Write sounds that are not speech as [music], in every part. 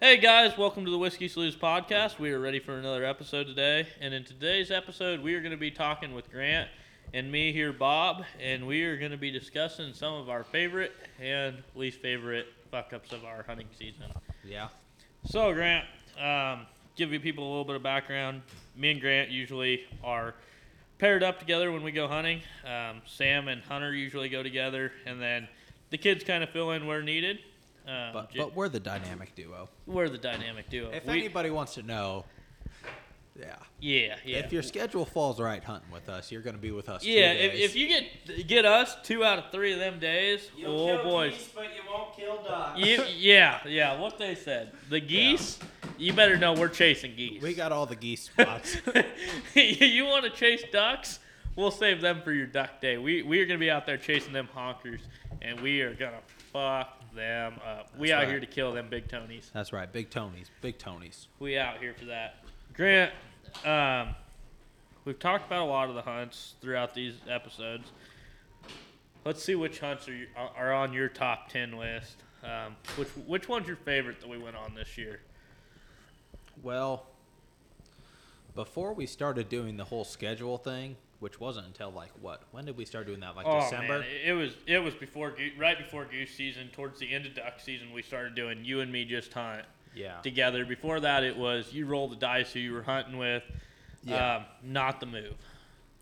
Hey guys, welcome to the Whiskey Sleeves podcast. We are ready for another episode today, and in today's episode, we are going to be talking with Grant and me here, Bob, and we are going to be discussing some of our favorite and least favorite fuck ups of our hunting season. Yeah. So, Grant, um, give you people a little bit of background. Me and Grant usually are paired up together when we go hunting. Um, Sam and Hunter usually go together, and then the kids kind of fill in where needed. Um, But j- but we're the dynamic duo. we're the dynamic duo. If We- anybody wants to know, yeah. yeah, yeah. If your schedule falls right hunting with us, you're going to be with us. Yeah, if, days. if you get get us two out of three of them days, You'll oh kill boys, geese, but you won't kill ducks. you, yeah, yeah, what they said, the geese, you better know we're chasing geese. we got all the geese [laughs] spots. [laughs] you want to chase ducks? We'll save them for your duck day. We we are gonna be out there chasing them honkers, and we are gonna fuck them up. We That's out right. here to kill them big Tonys. That's right, big Tonys, big Tonys. We out here for that. Grant, um, we've talked about a lot of the hunts throughout these episodes. Let's see which hunts are, you- are are on your top ten list. Um, which which one's your favorite that we went on this year? Well, before we started doing the whole schedule thing, which wasn't until like what? When did we start doing that? Like oh December. man, it- was it was before right before goose season. Towards the end of duck season, we started doing you and me just hunt Yeah. together. Before that, it was you roll the dice who you were hunting with. Yeah. Um, not the move.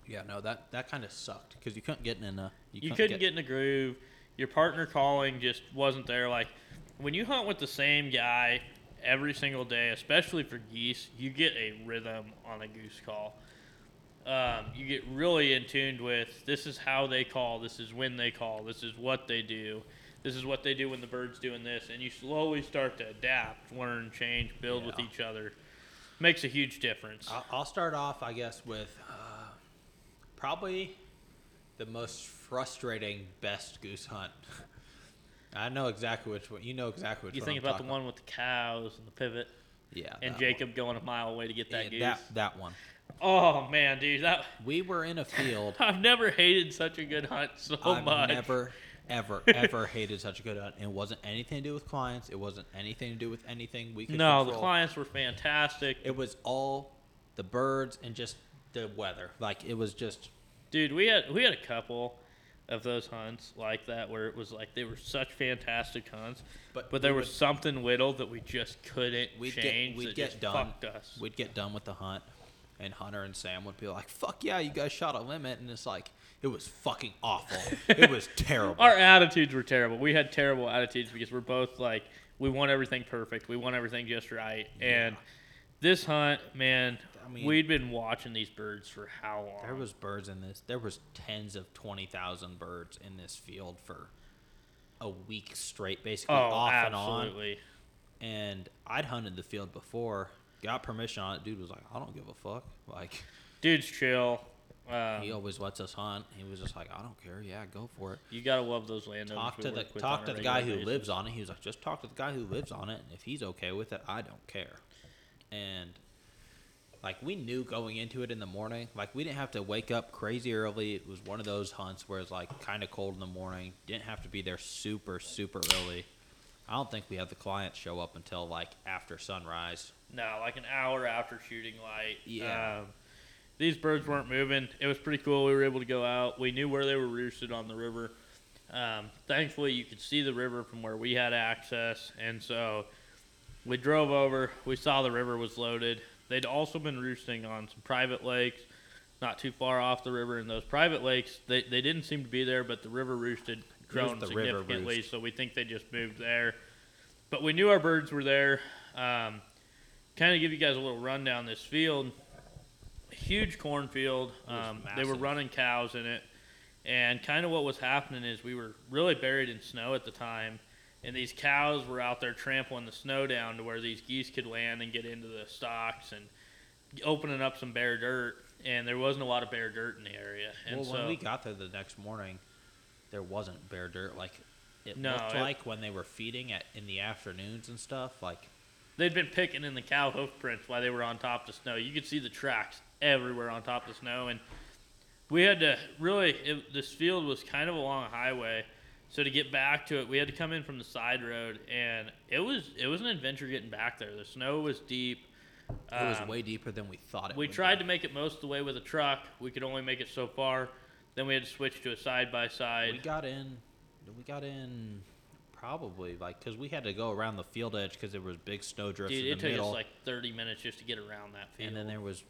Yeah. No, that that kind of sucked because you couldn't get in a. You, couldn't get, in a groove. Your partner calling just wasn't there. Like when you hunt with the same guy every single day, especially for geese, you get a rhythm on a goose call. Um, you get really in tuned with this is how they call, this is when they call, this is what they do, this is what they do when the bird's doing this, and you slowly start to adapt, learn, change, build with each other. Makes a huge difference. I'll, start off, I guess, with uh, probably the most frustrating best goose hunt. [laughs] I know exactly which one. You know exactly which you one. think I'm about the one with the cows and the pivot, Yeah. and Jacob going a mile away to get that Yeah, goose. that that one. Oh man, dude, that We were in a field. [laughs] I've never hated such a good hunt so much. I've much. never, ever, [laughs] ever hated such a good hunt. It wasn't anything to do with clients. It wasn't anything to do with anything we could no, the clients were fantastic, It was all the birds and just the weather. Like it was just dude. We had we had a couple of those hunts like that where it was like they were such fantastic hunts, But but there was something little that we just couldn't we'd change. get we'd get just done. fucked us. We'd get done with the hunt, and Hunter and Sam would be like, "Fuck yeah, you guys shot a limit," and it's like it was fucking awful. it was [laughs] terrible. Our attitudes were terrible. We had terrible attitudes because we're both like we want everything perfect. We want everything just right. And this hunt, man, I mean- we'd been watching these birds for how long? There was birds in this. There was tens of twenty thousand birds in this field for a week straight, basically oh, off and on. And I'd hunted the field before, got permission on it. Dude was like, "I don't give a fuck." Like Dude's chill. Um, he always lets us hunt. He was just like, "I don't care. Yeah, go for it." You gotta love those landowners. Talk to the talk to the guy regular who lives on it. He was like, "Just talk to the guy who lives on it, and if he's okay with it, I don't care." And like we knew going into it in the morning, like we didn't have to wake up crazy early. It was one of those hunts where it's like kind of cold in the morning. Didn't have to be there super super early. I don't think we had the clients show up until like after sunrise. No, like an hour after shooting light. Yeah. Um, these birds weren't moving. It was pretty cool. We were able to go out. We knew where they were roosted on the river. Um, thankfully, you could see the river from where we had access, and so we drove over. We saw the river was loaded. They'd also been roosting on some private lakes, not too far off the river. And those private lakes, they, they didn't seem to be there, but the river roosted grown significantly, roost. so we think they just moved there. But we knew our birds were there. Um, kind of give you guys a little rundown. This field, huge cornfield. Um, they were running cows in it, and kind of what was happening is we were really buried in snow at the time, and these cows were out there trampling the snow down to where these geese could land and get into the stalks and opening up some bare dirt. And there wasn't a lot of bare dirt in the area, and well, so when we got there the next morning, there wasn't bare dirt. Like it No, looked it- like when they were feeding at in the afternoons and stuff. Like They'd been picking in the cow hoof prints while they were on top of the snow. You could see the tracks everywhere on top of the snow, and we had to really. It, this field was kind of along a highway, So to get back to it, we had to come in from the side road, and it was it was an adventure getting back there. The snow was deep. It was Um, way deeper than we thought it was. we tried be. to make it most of the way with a truck. We could only make it so far. Then we had to switch to a side by side. We got in. We got in probably like because we had to go around the field edge because there was big snow drifts Dude, in it the took middle, us like 30 minutes just to get around that field. and then there was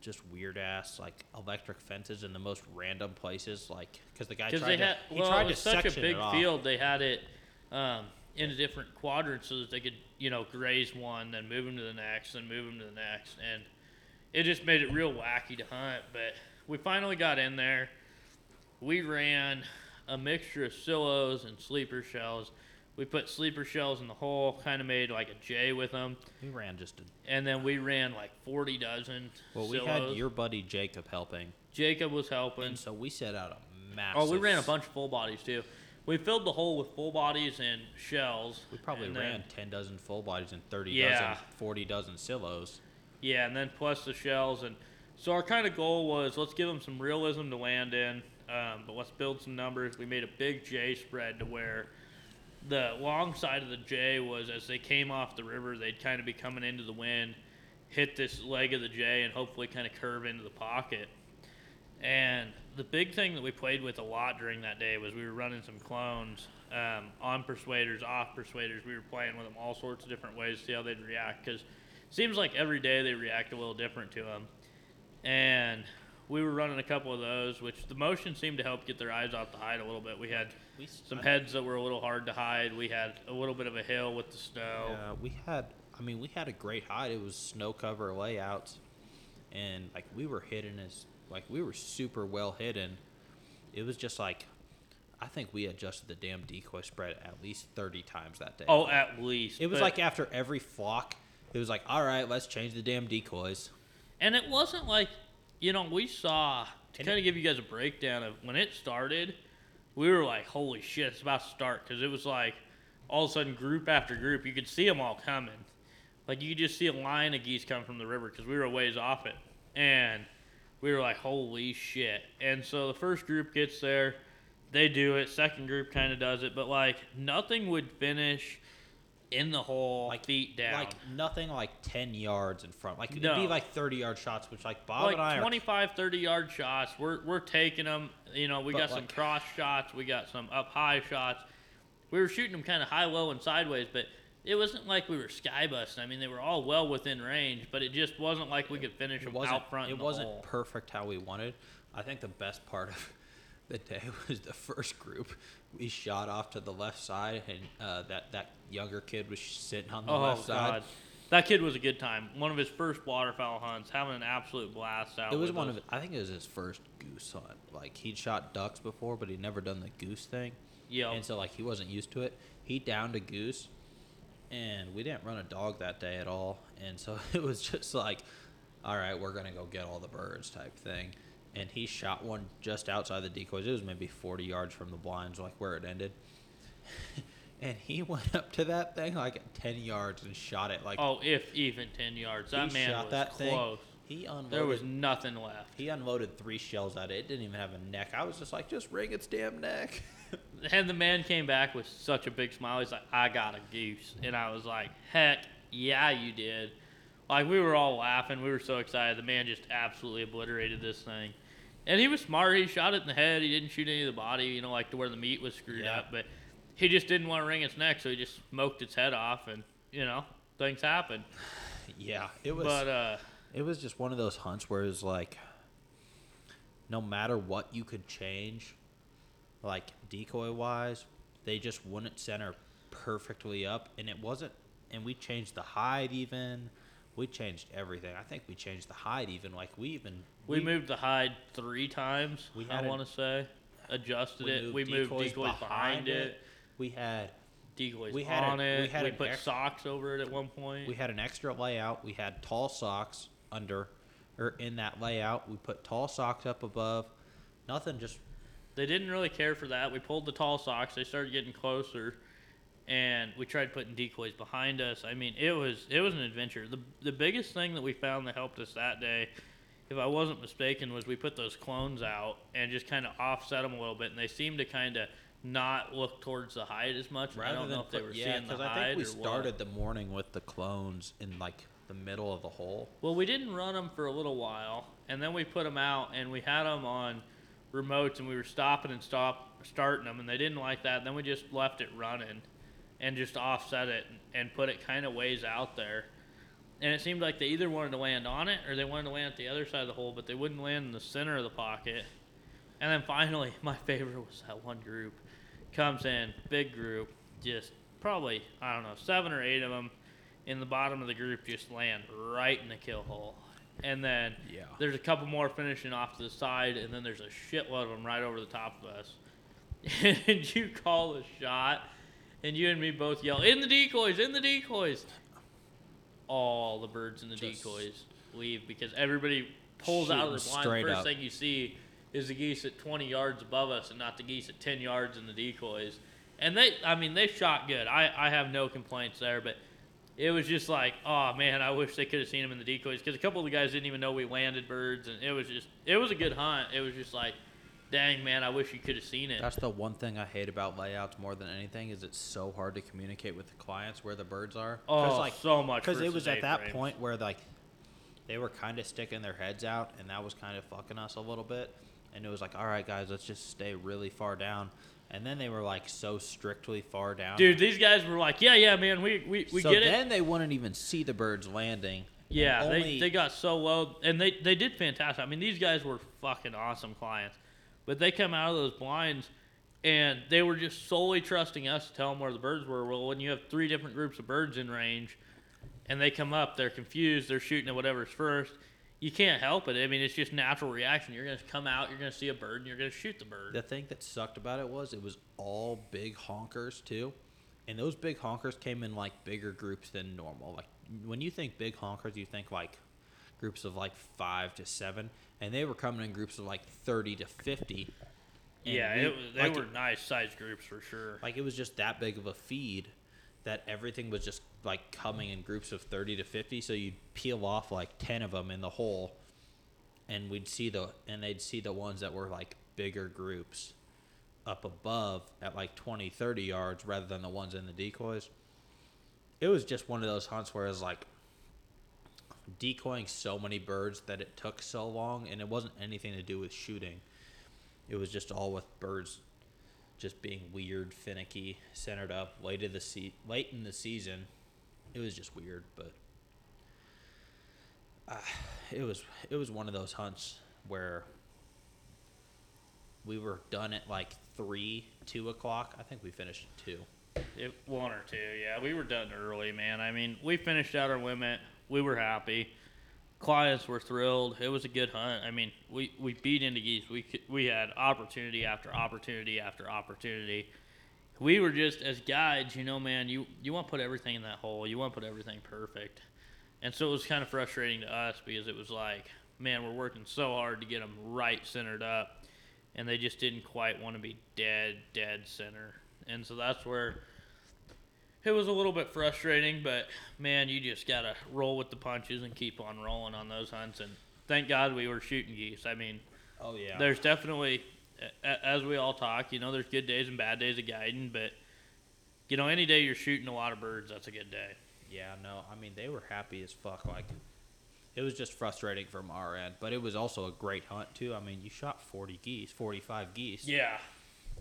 just weird ass like electric fences in the most random places, like because the guy because tried they to had he well, tried it to was such a section big it off. field. They had it um, in a different quadrant so that they could you know graze one, then move them to the next, then move them to the next, and it just made it real wacky to hunt. But we finally got in there. We ran a mixture of silos and sleeper shells. We put sleeper shells in the hole, kind of made like a J with them, We ran just a and then we ran like 40 dozen well. We silos. had your buddy Jacob helping, Jacob was helping. and so we set out a massive. Oh, we ran a bunch of full bodies too. We filled the hole with full bodies and shells. We probably ran then- ten dozen full bodies and thirty Yeah. dozen, forty dozen silos. yeah, and then plus the shells, and so our kind of goal was let's give them some realism to land in, um, but let's build some numbers. We made a big J spread to where the long side of the J was as they came off the river, they'd kind of be coming into the wind, hit this leg of the J, and hopefully kind of curve into the pocket. And the big thing that we played with a lot during that day was we were running some clones um, on persuaders, off persuaders. We were playing with them all sorts of different ways to see how they'd react because seems like every day they react a little different to them. And we were running a couple of those, which the motion seemed to help get their eyes off the hide a little bit. We had We some heads that were a little hard to hide. We had a little bit of a hill with the snow. Yeah, we had. I mean, we had a great hide. It was snow cover layouts, and like we were hidden as like we were super well hidden. It was just like, I think we adjusted the damn decoy spread at least thirty times that day. Oh, at least. it was like after every flock, it was like, all right, let's change the damn decoys. And it wasn't like, you know, we saw, to kind of give you guys a breakdown of when it started, we were like, holy shit, it's about to start. Because it was like, all of a sudden, group after group, you could see them all coming. Like, you could just see a line of geese come from the river because we were a ways off it. And we were like, holy shit. And so the first group gets there, they do it. Second group kind of does it. But, like, nothing would finish in the hole, Like- feet down. Like nothing like ten yards in front. Like it'd be like thirty yard shots, which like Bob like and I are 25 30 yard shots we're, we're taking them you know we But got some cross shots we got some up high shots we were shooting them kind of high low and sideways but it wasn't like we were sky busting i mean they were all well within range but it just wasn't like we could finish it them wasn't out front it wasn't hole. perfect how we wanted. I think the best part of the day [laughs] was the first group. We shot off to the left side, and uh, that that younger kid was sitting on the oh left god side. that kid was a good time one of his first waterfowl hunts having an absolute blast out It was one us. of I think it was his first goose hunt. Like he'd shot ducks before, but he'd never done the goose thing, Yeah. and so like he wasn't used to it. He downed a goose, and we didn't run a dog that day at all, and so [laughs] it was just like, all right, we're gonna go get all the birds type thing. And he shot one just outside the decoys. It was maybe 40 yards from the blinds, like where it ended. [laughs] and he [laughs] went up to that thing like 10 yards and shot it like oh if even 10 yards that man shot was that close thing. He unloaded. there was nothing left He unloaded three shells at it. It didn't even have a neck. I was just like, just wring its damn neck. [laughs] And the man came back with such a big smile. He's like, I got a goose. And I was like, heck yeah, you did. Like, we were all laughing. We were so excited. The man just absolutely obliterated this thing. And he was smart. He shot it in the head. He didn't shoot any of the body, you know, like to where the meat was screwed Yeah. up. But he just didn't want to wring its neck, so he just smoked its head off. And, you know, things happen. [sighs] yeah, it was. But, uh, it was just one of those hunts where it was like, no matter what you could change, like decoy wise, they just wouldn't center perfectly up, and it wasn't. And we changed the hide even. We changed everything. I think we changed the hide even. Like we even we, moved the hide three times, We I had it- want to say. Adjusted we it. we moved decoys decoys, behind, it. We had decoys We had on a- it. we had an put socks over it at one point. We had an extra layout. We had tall socks under, or in that layout. We put tall socks up above. Nothing, just they didn't really care for that. We pulled the tall socks. They started getting closer, and we tried putting decoys behind us. I mean, it was it was an adventure. the The biggest thing that we found that helped us that day, if I wasn't mistaken, was we put those clones out and just kind of offset them a little bit, and they seemed to kind of not look towards the hide as much. I don't know if they were yeah, seeing the I hide think we started what. the morning with the clones in like the middle of the hole. Well, we didn't run them for a little while, and then we put them out, and we had them on remotes, and we were stopping and stop starting them, and they didn't like that. And then we just left it running, and just offset it and put it kind of ways out there. And it seemed like they either wanted to land on it or they wanted to land at the other side of the hole, but they wouldn't land in the center of the pocket. And then finally, [laughs] my favorite was that one group comes in, big group, just probably I don't know seven or eight of them in the bottom of the group just land right in the kill hole. And then Yeah. there's a couple more finishing off to the side, and then there's a shitload of them right over the top of us. [laughs] and you call the shot, and you and me both yell, "In the decoys! In the decoys!" All the birds in the Just- decoys leave because everybody pulls out of the blind. First up. thing you see is the geese at 20 yards above us, and not the geese at 10 yards in the decoys. And they, I mean, they shot good. I, I have no complaints there, but it was just like, oh man, I wish they could have seen them in the decoys because a couple of the guys didn't even know we landed birds, and it was just, it was a good hunt. It was just like, dang man, I wish you could have seen it. That's the one thing I hate about layouts more than anything is it's so hard to communicate with the clients where the birds are. Oh, like, so much Because it was at that A-frames. point where like they were kind of sticking their heads out, and that was kind of fucking us a little bit. And it was like, all right, guys, let's just stay really far down. And then they were like so strictly far down. Dude, these guys were like, yeah, yeah, man, we we, we so get it. then they wouldn't even see the birds landing. Yeah, only- they, they got so low, and they, they did fantastic. I mean, these guys were fucking awesome clients, but they come out of those blinds, and they were just solely trusting us to tell them where the birds were. Well, when you have three different groups of birds in range, and they come up, they're confused, they're shooting at whatever's first. You can't help it. I mean, it's just natural reaction. You're gonna come out, you're gonna see a bird, and you're gonna shoot the bird. The thing that sucked about it was it was all big honkers too, and those big honkers came in like bigger groups than normal. Like when you think big honkers, you think like groups of like five to seven, and they were coming in groups of like thirty to fifty. yeah, we- it was, they like were nice size groups for sure. like it was just that big of a feed that everything was just like coming in groups of 30 to 50 so you'd peel off like 10 of them in the hole and we'd see the and they'd see the ones that were like bigger groups up above at like 20 30 yards rather than the ones in the decoys it was just one of those hunts where it was like decoying so many birds that it took so long and it wasn't anything to do with shooting it was just all with birds just being weird, finicky, centered up late in the se- late in the season. It was just weird, but uh, it was it was one of those hunts where we were done at like three, two o'clock. I think we finished at two. It, one or two, yeah. We were done early, man. I mean, we finished out our limit. We were happy. Clients were thrilled. It was a good hunt. I mean, we, we beat into geese. We we had opportunity after opportunity after opportunity. We were just as guides, you know, man. You you want to put everything in that hole. You want to put everything perfect, and so it was kind of frustrating to us because it was like, man, we're working so hard to get them right centered up, and they just didn't quite want to be dead dead center. And so that's where it was a little bit frustrating, but man, you just gotta roll with the punches and keep on rolling on those hunts. And thank God we were shooting geese. I mean, Oh yeah. there's definitely, as we all talk, you know, there's good days and bad days of guiding, but you know, any day you're shooting a lot of birds, that's a good day. Yeah, no, I mean they were happy as fuck. Like it was just frustrating from our end, but it was also a great hunt too. I mean, you shot forty geese, forty-five geese. Yeah.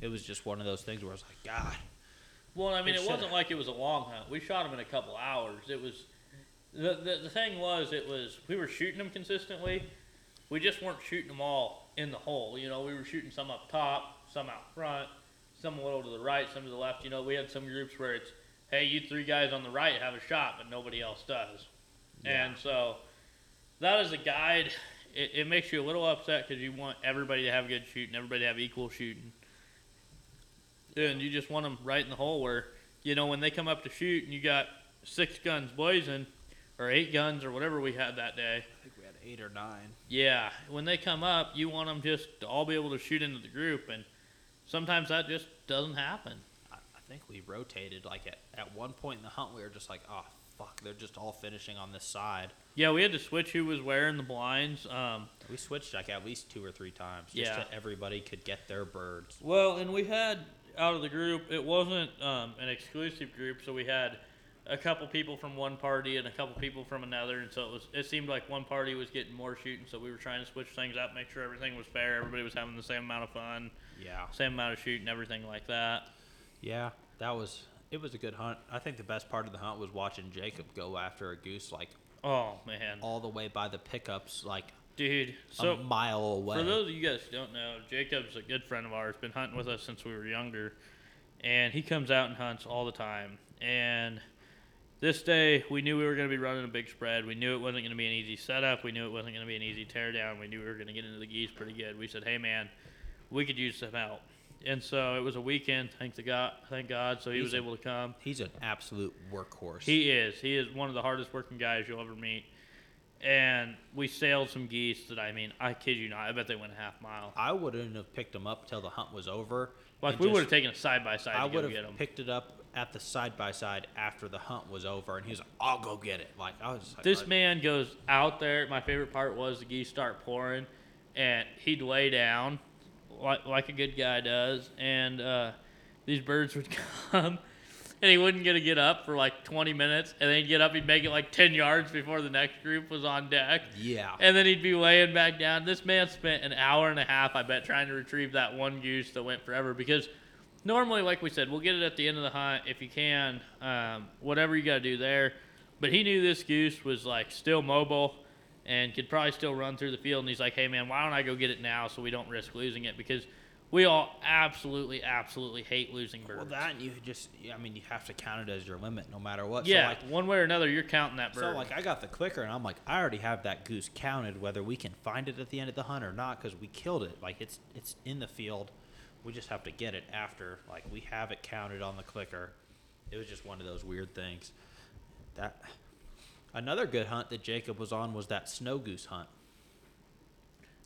It was just one of those things where I was like, God, Well, I mean, It it, uh, wasn't like it was a long hunt. We shot them in a couple hours. It was the, the the thing was it was we were shooting them consistently. We just weren't shooting them all in the hole. You know, we were shooting some up top, some out front, some a little to the right, some to the left. You know, we had some groups where it's, hey, you three guys on the right have a shot, but nobody else does. Yeah. And so that as a guide, it, it makes you a little upset because you want everybody to have good shooting, everybody to have equal shooting. And you just want them right in the hole where, you know, when they come up to shoot and you got six guns blazing, or eight guns, or whatever we had that day. I think we had eight or nine. Yeah, when they come up, you want them just to all be able to shoot into the group, and sometimes that just doesn't happen. I, I think we rotated. Like at, at one point in the hunt, we were just like, oh fuck, they're just all finishing on this side. Yeah, we had to switch who was wearing the blinds. Um, We switched like at least two or three times, just Yeah. so everybody could get their birds. well, and we had out of the group. It wasn't um, an exclusive group, so we had a couple people from one party and a couple people from another, and so it was. It seemed like one party was getting more shooting, so we were trying to switch things up, make sure everything was fair, everybody was having the same amount of fun, Yeah. same amount of shooting, everything like that. Yeah, that was it was a good hunt. I think the best part of the hunt was watching Jacob go after a goose like Oh man, all the way by the pickups, like dude. So a mile away. For those of you guys who don't know, Jacob's a good friend of ours. Been hunting with us since we were younger, and he comes out and hunts all the time. And this day, we knew we were going to be running a big spread. We knew it wasn't going to be an easy setup. We knew it wasn't going to be an easy teardown. We knew we were going to get into the geese pretty good. We said, "Hey, man, we could use some help." And so it was a weekend. Thank the God, thank God. So he He's was able to come. He's an absolute workhorse. He is. He is one of the hardest working guys you'll ever meet. And we sailed some geese that I mean, I kid you not. I bet they went a half mile. I wouldn't have picked them up till the hunt was over. Like we would have taken a side by side I to go would get have picked it up at the side by side after the hunt was over, and he was like, "I'll go get it." Like I was like, This "Are- man goes out there. My favorite part was the geese start pouring, and he'd lay down like, like a good guy does, and uh, these birds would [laughs] come, and he wouldn't get to get up for like 20 minutes, and then he'd get up, he'd make it like 10 yards before the next group was on deck. Yeah. And then he'd be laying back down. This man spent an hour and a half, I bet, trying to retrieve that one goose that went forever. Because normally, like we said, we'll get it at the end of the hunt if you can, um, whatever you got to do there. But he knew this goose was like still mobile and could probably still run through the field. And he's like, hey, man, why don't I go get it now so we don't risk losing it? Because we all absolutely, absolutely hate losing birds. Well, that and you just, I mean, you have to count it as your limit no matter what. yeah, So like, one way or another, you're counting that bird. so like, I got the clicker, and I'm like, I already have that goose counted, whether we can find it at the end of the hunt or not, because we killed it. Like it's it's in the field. We just have to get it after. Like we have it counted on the clicker. It was just one of those weird things. That another good hunt that Jacob was on was that snow goose hunt.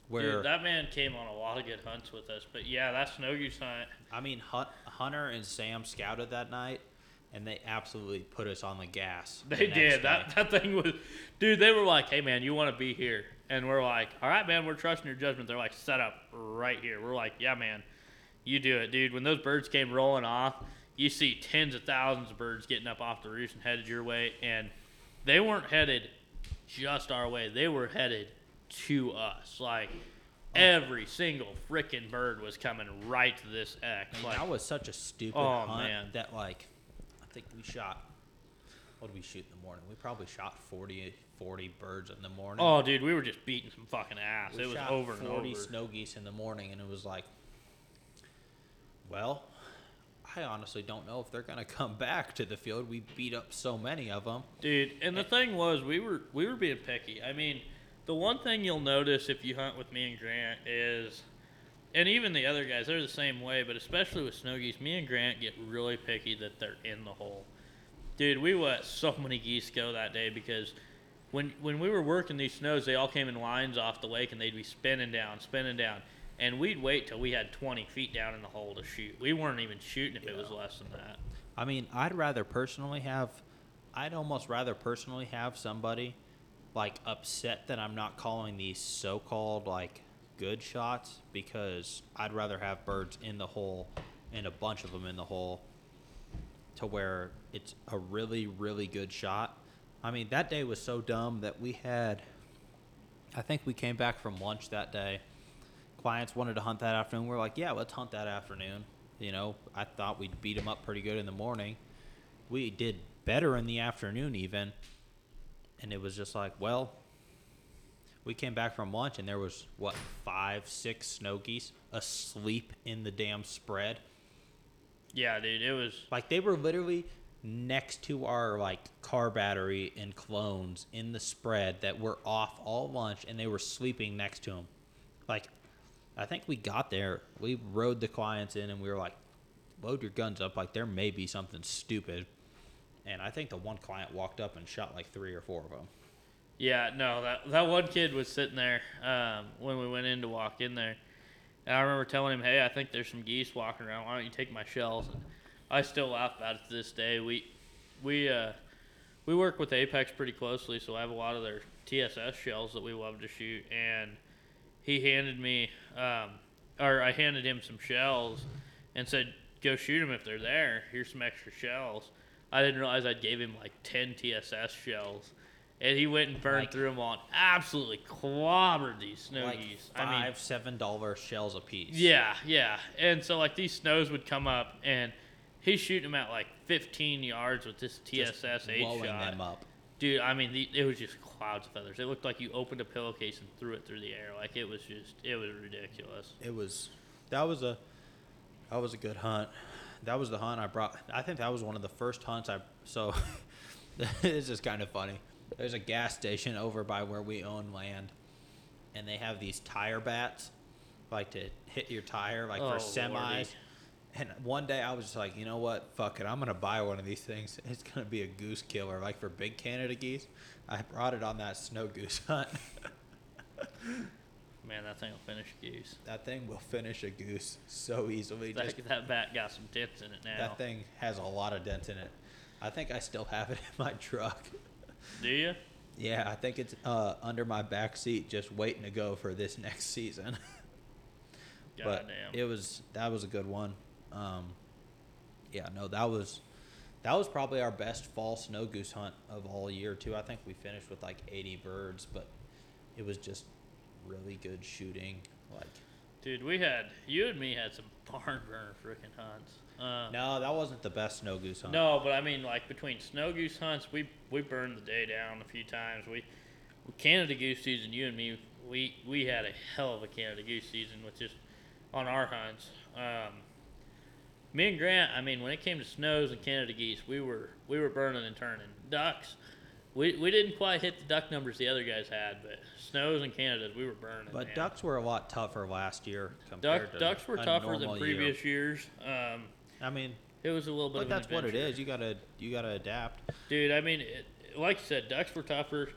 Where Dude, that man came on a lot of good hunts with us. But yeah, that snow goose hunt. I mean, Hunter and Sam scouted that night, and they absolutely put us on the gas. They next did. That that thing was, dude. They were like, "Hey, man, you want to be here?" And we're like, "All right, man. We're trusting your judgment." They're like, "Set up right here." We're like, "Yeah, man, you do it, dude." When those birds came rolling off, you see tens of thousands of birds getting up off the roost and headed your way, and they weren't headed just our way. They were headed to us. Like every single freaking bird was coming right to this X. And Like, that was such a stupid Oh, hunt man. that, like, I think we shot. What did we shoot in the morning? We probably shot 40, 40 birds in the morning. oh, dude, we were just beating some fucking ass. we it was shot over and 40 over. snow geese in the morning, and it was like, well, I honestly don't know if they're gonna come back to the field. We beat up so many of them. Dude, and the Eh. thing was, we were we were being picky. I mean, the one thing you'll notice if you hunt with me and Grant is, and even the other guys, they're the same way. But especially with snow geese, me and Grant get really picky that they're in the hole. Dude, we let so many geese go that day because when when we were working these snows, they all came in lines off the lake and they'd be spinning down, spinning down. And we'd wait till we had 20 feet down in the hole to shoot. We weren't even shooting if it was less than that. I mean, I'd rather personally have, I'd almost rather personally have somebody like upset that I'm not calling these so-called like good shots because I'd rather have birds in the hole and a bunch of them in the hole to where it's a really really good shot. I mean, that day was so dumb that we had I think we came back from lunch that day. Clients wanted to hunt that afternoon. We're like, "Yeah, let's hunt that afternoon." You know, I thought we'd beat them up pretty good in the morning. We did better in the afternoon, even. And it was just like, well, we came back from lunch and there was what five, six snow geese asleep in the damn spread. Yeah, dude, it was. Like they were literally next to our like car battery and clones in the spread that were off all lunch and they were sleeping next to them. Like I think we got there, we rode the clients in and we were like, load your guns up. Like there may be something stupid. And I think the one client walked up and shot like three or four of them. Yeah, no, that that one kid was sitting there um, when we went in to walk in there, and I remember telling him, "Hey, I think there's some geese walking around. Why don't you take my shells?" And I still laugh about it to this day. We we uh, we work with Apex pretty closely, so I have a lot of their TSS shells that we love to shoot. And he handed me, um, or I handed him some shells, and said, go shoot them if they're there. Here's some extra shells. I didn't realize I gave him like 10 TSS shells. And he went and burned Like- through them on absolutely clobbered these snow like geese. five, I mean, seven dollar shells a piece. yeah, yeah. And so like these snows would come up and he's shooting them at like 15 yards with this TSS eight blowing shot. them up. Dude, I mean, the, it was just clouds of feathers. It looked like you opened a pillowcase and threw it through the air. Like it was just, it was ridiculous. It was that was a that was a good hunt. That was the hunt I brought. I think that was one of the first hunts I. So [laughs] this is kind of funny. There's a gas station over by where we own land, and they have these tire bats, like to hit your tire, like Oh, for semis. lordy. And one day I was just like, you know what? Fuck it. I'm going to buy one of these things. [laughs] It's going to be a goose killer, like for big Canada geese. I brought it on that snow goose hunt. [laughs] Man, that thing will finish a goose. that thing will finish a goose so easily. That, Just, that bat got some dents in it now. that thing has a lot of dent in it. I think I still have it [laughs] in my truck. Do you? Yeah, I think it's uh, under my back seat, just waiting to go for this next season. [laughs] but Goddamn. it was that was a good one. Um, yeah, no, that was that was probably our best fall snow goose hunt of all year too. I think we finished with like 80 birds, but it was just really good shooting. Like, Dude, we had you and me had some barn burner freaking hunts. Uh, no, that wasn't the best snow goose hunt. no, but I mean, like between snow goose hunts, we we burned the day down a few times. We Canada goose season, you and me, we we had a hell of a Canada goose season with just on our hunts. Um, me and Grant, I mean, when it came to snows and Canada geese, we were we were burning and turning. Ducks, we, we didn't quite hit the duck numbers the other guys had, but snows and Canadas, we were burning. But man. ducks were a lot tougher last year Duck, compared to ducks were a tougher than normal year. previous years. Um, I mean, it was a little bit. but that's what it is. You gotta you gotta adapt. Dude, I mean, it, like you said, ducks were tougher.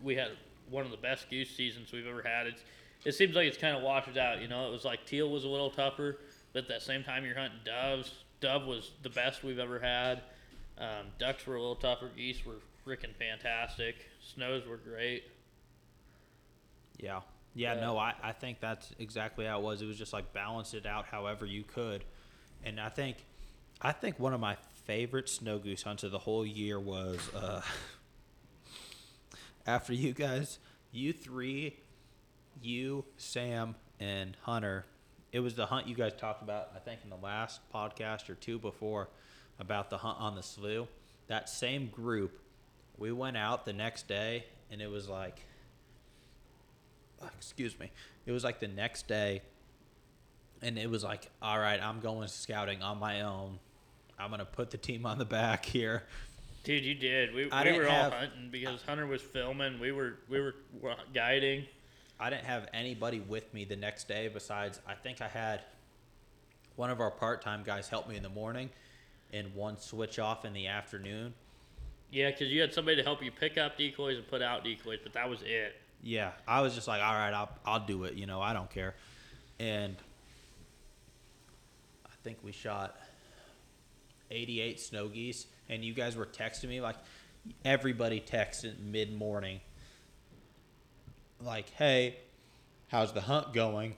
We had one of the best goose seasons we've ever had. It's, it seems like it's kind of washed out. You know, it was like teal was a little tougher, but at that same time you're hunting doves. Dove was the best we've ever had. Um, ducks were a little tougher. Geese were freaking fantastic. Snows were great. Yeah. Yeah, Yeah. no, I, I think that's exactly how it was. It was just like balance it out however you could. And I think I think one of my favorite snow goose hunts of the whole year was uh [laughs] after you guys you three, you, Sam, and Hunter, it was the hunt you guys talked about, I think in the last podcast or two before about the hunt on the slough. That same group, we went out the next day and it was like uh, excuse me it was like the next day and it was like all right i'm going scouting on my own i'm gonna put the team on the back here Dude, you did. We, I we were have- all hunting because Hunter was filming. We were we were guiding. i didn't have anybody with me the next day besides i think i had one of our part-time guys help me in the morning and one switch off in the afternoon Yeah, because you had somebody to help you pick up decoys and put out decoys, but that was it. Yeah, I was just like, all right, I'll I'll do it. You know, I don't care. And I think we shot 88 snow geese, and you guys were texting me like everybody texted mid morning, like, hey, how's the hunt going?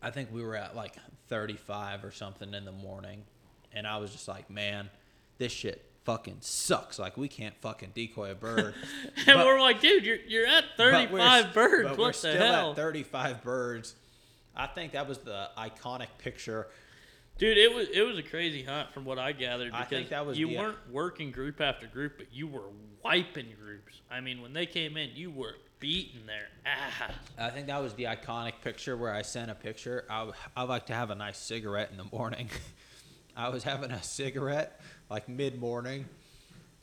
I think we were at like 35 or something in the morning, and I was just like, man, this shit fucking sucks. Like we can't fucking decoy a bird. [laughs] And But- we're like, dude, you're, you're at but 35 we're- birds. but what we're the still hell? at 35 birds. I think that was the iconic picture. Dude, it was it was a crazy hunt from what I gathered I because think that was you the- uh, weren't working group after group, but you were wiping groups. I mean, when they came in, you were beating their ass. I think that was the iconic picture where I sent a picture. I, I like to have a nice cigarette in the morning. [laughs] I was having a cigarette like mid morning,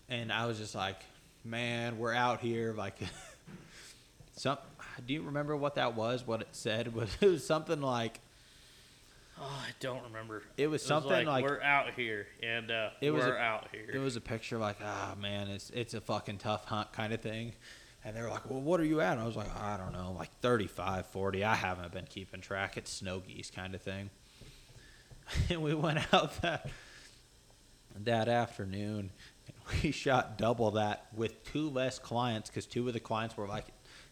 and I was just like, man, we're out here. Like, [laughs] some. Do you remember what that was? What it said was [laughs] it was something like Oh, I don't remember. It was something like, like- we're out here and uh, It was we're a- out here. It was a picture like, ah, man, it's it's a fucking tough hunt kind of thing. And they were like, well, what are you at? And I was like, I don't know, like 35, 40. I haven't been keeping track. It's snow geese kind of thing. [laughs] And we went out that that afternoon and we shot double that with two less clients because two of the clients were like,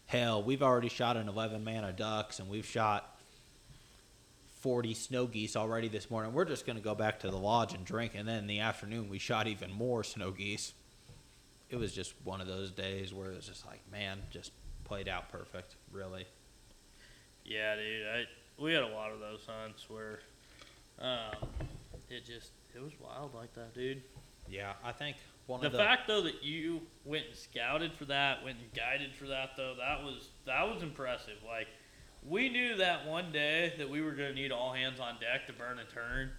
hell, we've already shot an 11 man of ducks and we've shot 40 snow geese already this morning. We're just going to go back to the lodge and drink. And then in the afternoon, we shot even more snow geese. It was just one of those days where it was just like, man, just played out perfect, really. Yeah, dude. I we had a lot of those hunts where um, it just it was wild like that, dude. Yeah, I think one The of the. fact though that you went and scouted for that, went and guided for that though, that was that was impressive. Like we knew that one day that we were going to need all hands on deck to burn a turn,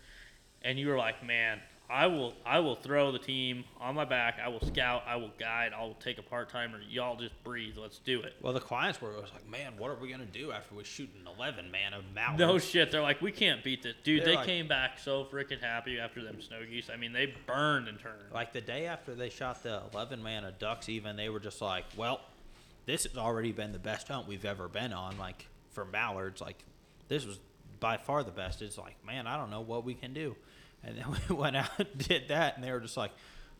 and you were like, "Man, I will I will throw the team on my back. I will scout. I will guide. I will take a part timer. Y'all just breathe. Let's do it." well, the clients were was like, man, what are we going to do after we shoot an 11 man of mountains? No shit. They're like, we can't beat this, dude. They're they like- came back so freaking happy after them snow geese. I mean, they burned and turned. Like the day after they shot the 11 man of ducks, even they were just like, well, this has already been the best hunt we've ever been on. Like for mallards, like this was by far the best. It's like, man, I don't know what we can do. And then [laughs] we went out and did that, and they were just like,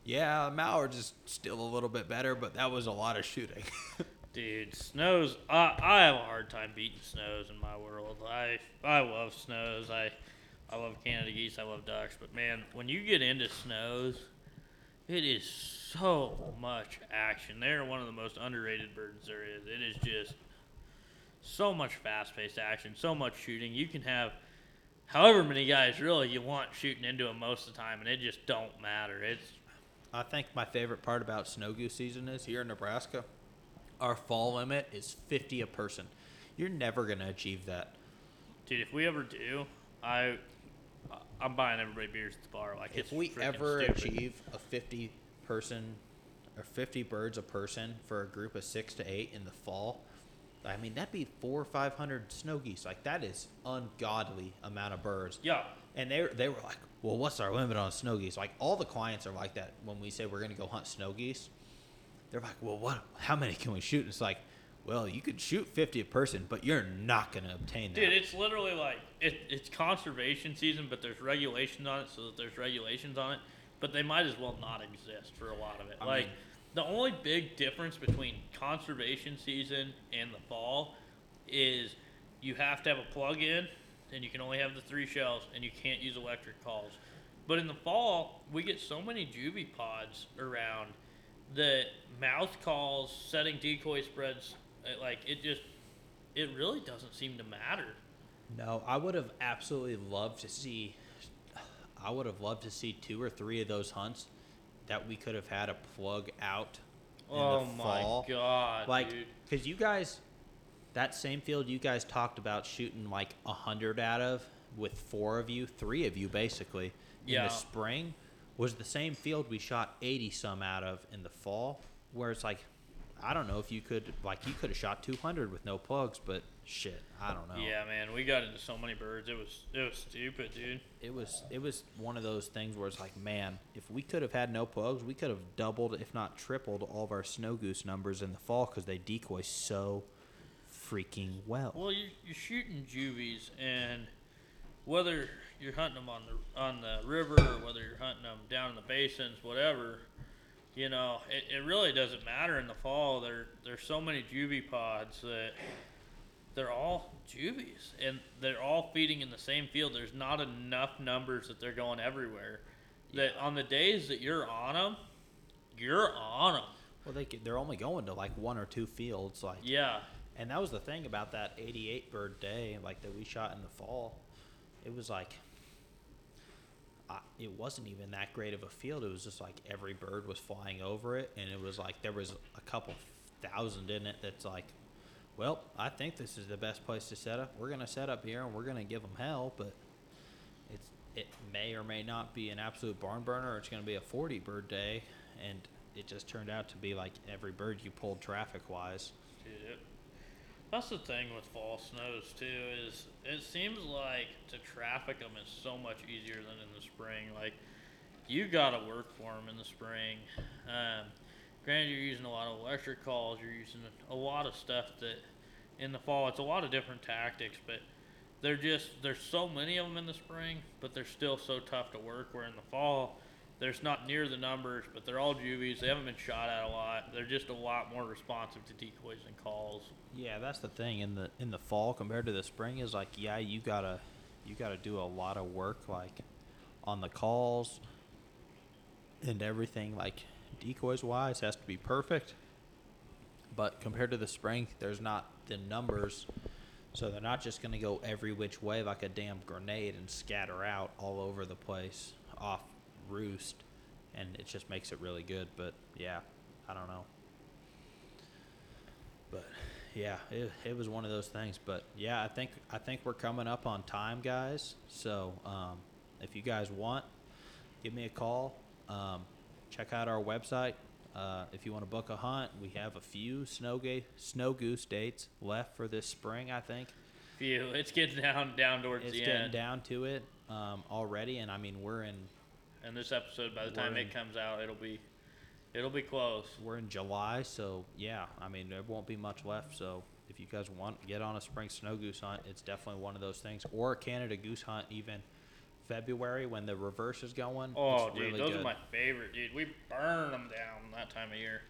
yeah, mallards is still a little bit better, but that was a lot of shooting. [laughs] Dude, snows. I I have a hard time beating snows in my world. I I love snows. I I love Canada geese. I love ducks. But man, when you get into snows, it is so much action. They're one of the most underrated birds there is. It is just so much fast-paced action, so much shooting. You can have however many guys really you want shooting into them most of the time, and it just don't matter. It's I think my favorite part about snow goose season is here in Nebraska, our fall limit is 50 a person. You're never going to achieve that. dude. If we ever do, I I'm buying everybody beers at the bar. Like if we ever stupid. achieve a 50 person or 50 birds a person for a group of six to eight in the fall i mean that'd be four or five hundred snow geese. Like that is ungodly amount of birds. Yeah, and they, they were like well what's our limit on snow geese? Like all the clients are like that when we say we're going to go hunt snow geese. They're like well what how many can we shoot? And it's like well you could shoot 50 a person but you're not going to obtain that. Dude, it's literally like it, it's conservation season, but there's regulations on it, so that there's regulations on it. But they might as well not exist for a lot of it. I like mean- the only big difference between conservation season and the fall is you have to have a plug in, and you can only have the three shells, and you can't use electric calls. But in the fall, we get so many juvie pods around that mouth calls, setting decoy spreads, uh, like it just, it really doesn't seem to matter. No, I would have absolutely loved to see. I would have loved to see two or three of those hunts that we could have had a plug out in oh the my fall. god, like, because you guys, that same field you guys talked about shooting like a hundred out of with four of you, three of you basically in Yeah. the spring, was the same field we shot eighty some out of in the fall. Where it's like, I don't know if you could like you could have shot two hundred with no plugs, but shit, I don't know. Yeah, man, we got into so many birds. It was it was stupid, dude. it was it was one of those things where it's like, man, if we could have had no plugs, we could have doubled, if not tripled, all of our snow goose numbers in the fall because they decoy so freaking well. Well, you're, you're shooting juvies, and whether you're hunting them on the on the river or whether you're hunting them down in the basins, whatever, you know, it, it really doesn't matter in the fall. There there's so many juvie pods that they're all juvies, and they're all feeding in the same field. There's not enough numbers that they're going everywhere. That on the days that you're on them, you're on them. Well, they could- they're only going to like one or two fields, like, Yeah. and that was the thing about that 88 bird day, like that we shot in the fall. It was like, I, it wasn't even that great of a field. It was just like every bird was flying over it, and it was like there was a couple thousand in it. That's like, well, I think this is the best place to set up. We're gonna set up here, and we're gonna give them hell, but it's it may or may not be an absolute barn burner, it's gonna be a 40 bird day, and it just turned out to be like every bird you pulled traffic wise. Dude, that's the thing with fall snows too. Is it seems like to traffic them is so much easier than in the spring. Like you got to work for them in the spring. Um, granted, you're using a lot of electric calls. You're using a lot of stuff that in the fall it's a lot of different tactics, but they're just there's so many of them in the spring, but they're still so tough to work. Where in the fall, there's not near the numbers, but they're all juvies. They haven't been shot at a lot. They're just a lot more responsive to decoys and calls. Yeah, that's the thing in the in the fall compared to the spring is like yeah, you gotta you got to do a lot of work, like on the calls and everything. Like decoys wise, has to be perfect. But compared to the spring, there's not the numbers, so they're not just gonna go every which way like a damn grenade and scatter out all over the place off roost, and it just makes it really good. But yeah, I don't know. But yeah, it, it was one of those things. But yeah, I think I think we're coming up on time, guys. So um, if you guys want, give me a call. Um, check out our website. Uh, if you want to book a hunt, we have a few snow ga- snow goose dates left for this spring. I think Phew, it's getting down down towards it's the getting end. down to it um, already, and I mean we're in And this episode, by the time We're in- it comes out, it'll be it'll be close. we're in July, so yeah, I mean there won't be much left. So if you guys want to get on a spring snow goose hunt, it's definitely one of those things. Or a Canada goose hunt, even February when the reverse is going. Oh, it's dude, really those good. are my favorite, dude. We burn them down that time of year.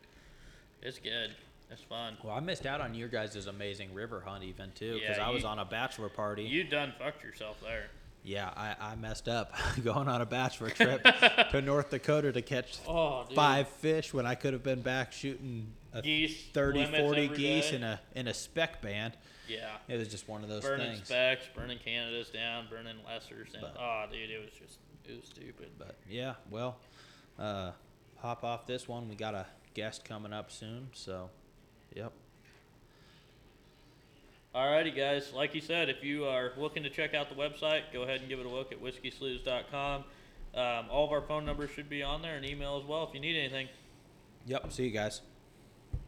It's good. It's fun. Well, I missed out on your guys' amazing river hunt even too because Yeah, I was you- on a bachelor party. You done fucked yourself there. yeah, I, I messed up [laughs] going on a bachelor trip [laughs] to North Dakota to catch Oh, five fish when I could have been back shooting a Geese, 30, 40 geese day. in a in a spec band. Yeah. It was just one of those things. burning things. specs, burning Canada's down, burning lessers, and But- oh, dude, it was just it was stupid. But yeah, well, uh, hop off this one. We got a guest coming up soon, so yep. Alrighty, guys. Like you said, if you are looking to check out the website, go ahead and give it a look at whiskeyslews.com. Um, all of our phone numbers should be on there and email as well if you need anything. Yep. See you guys.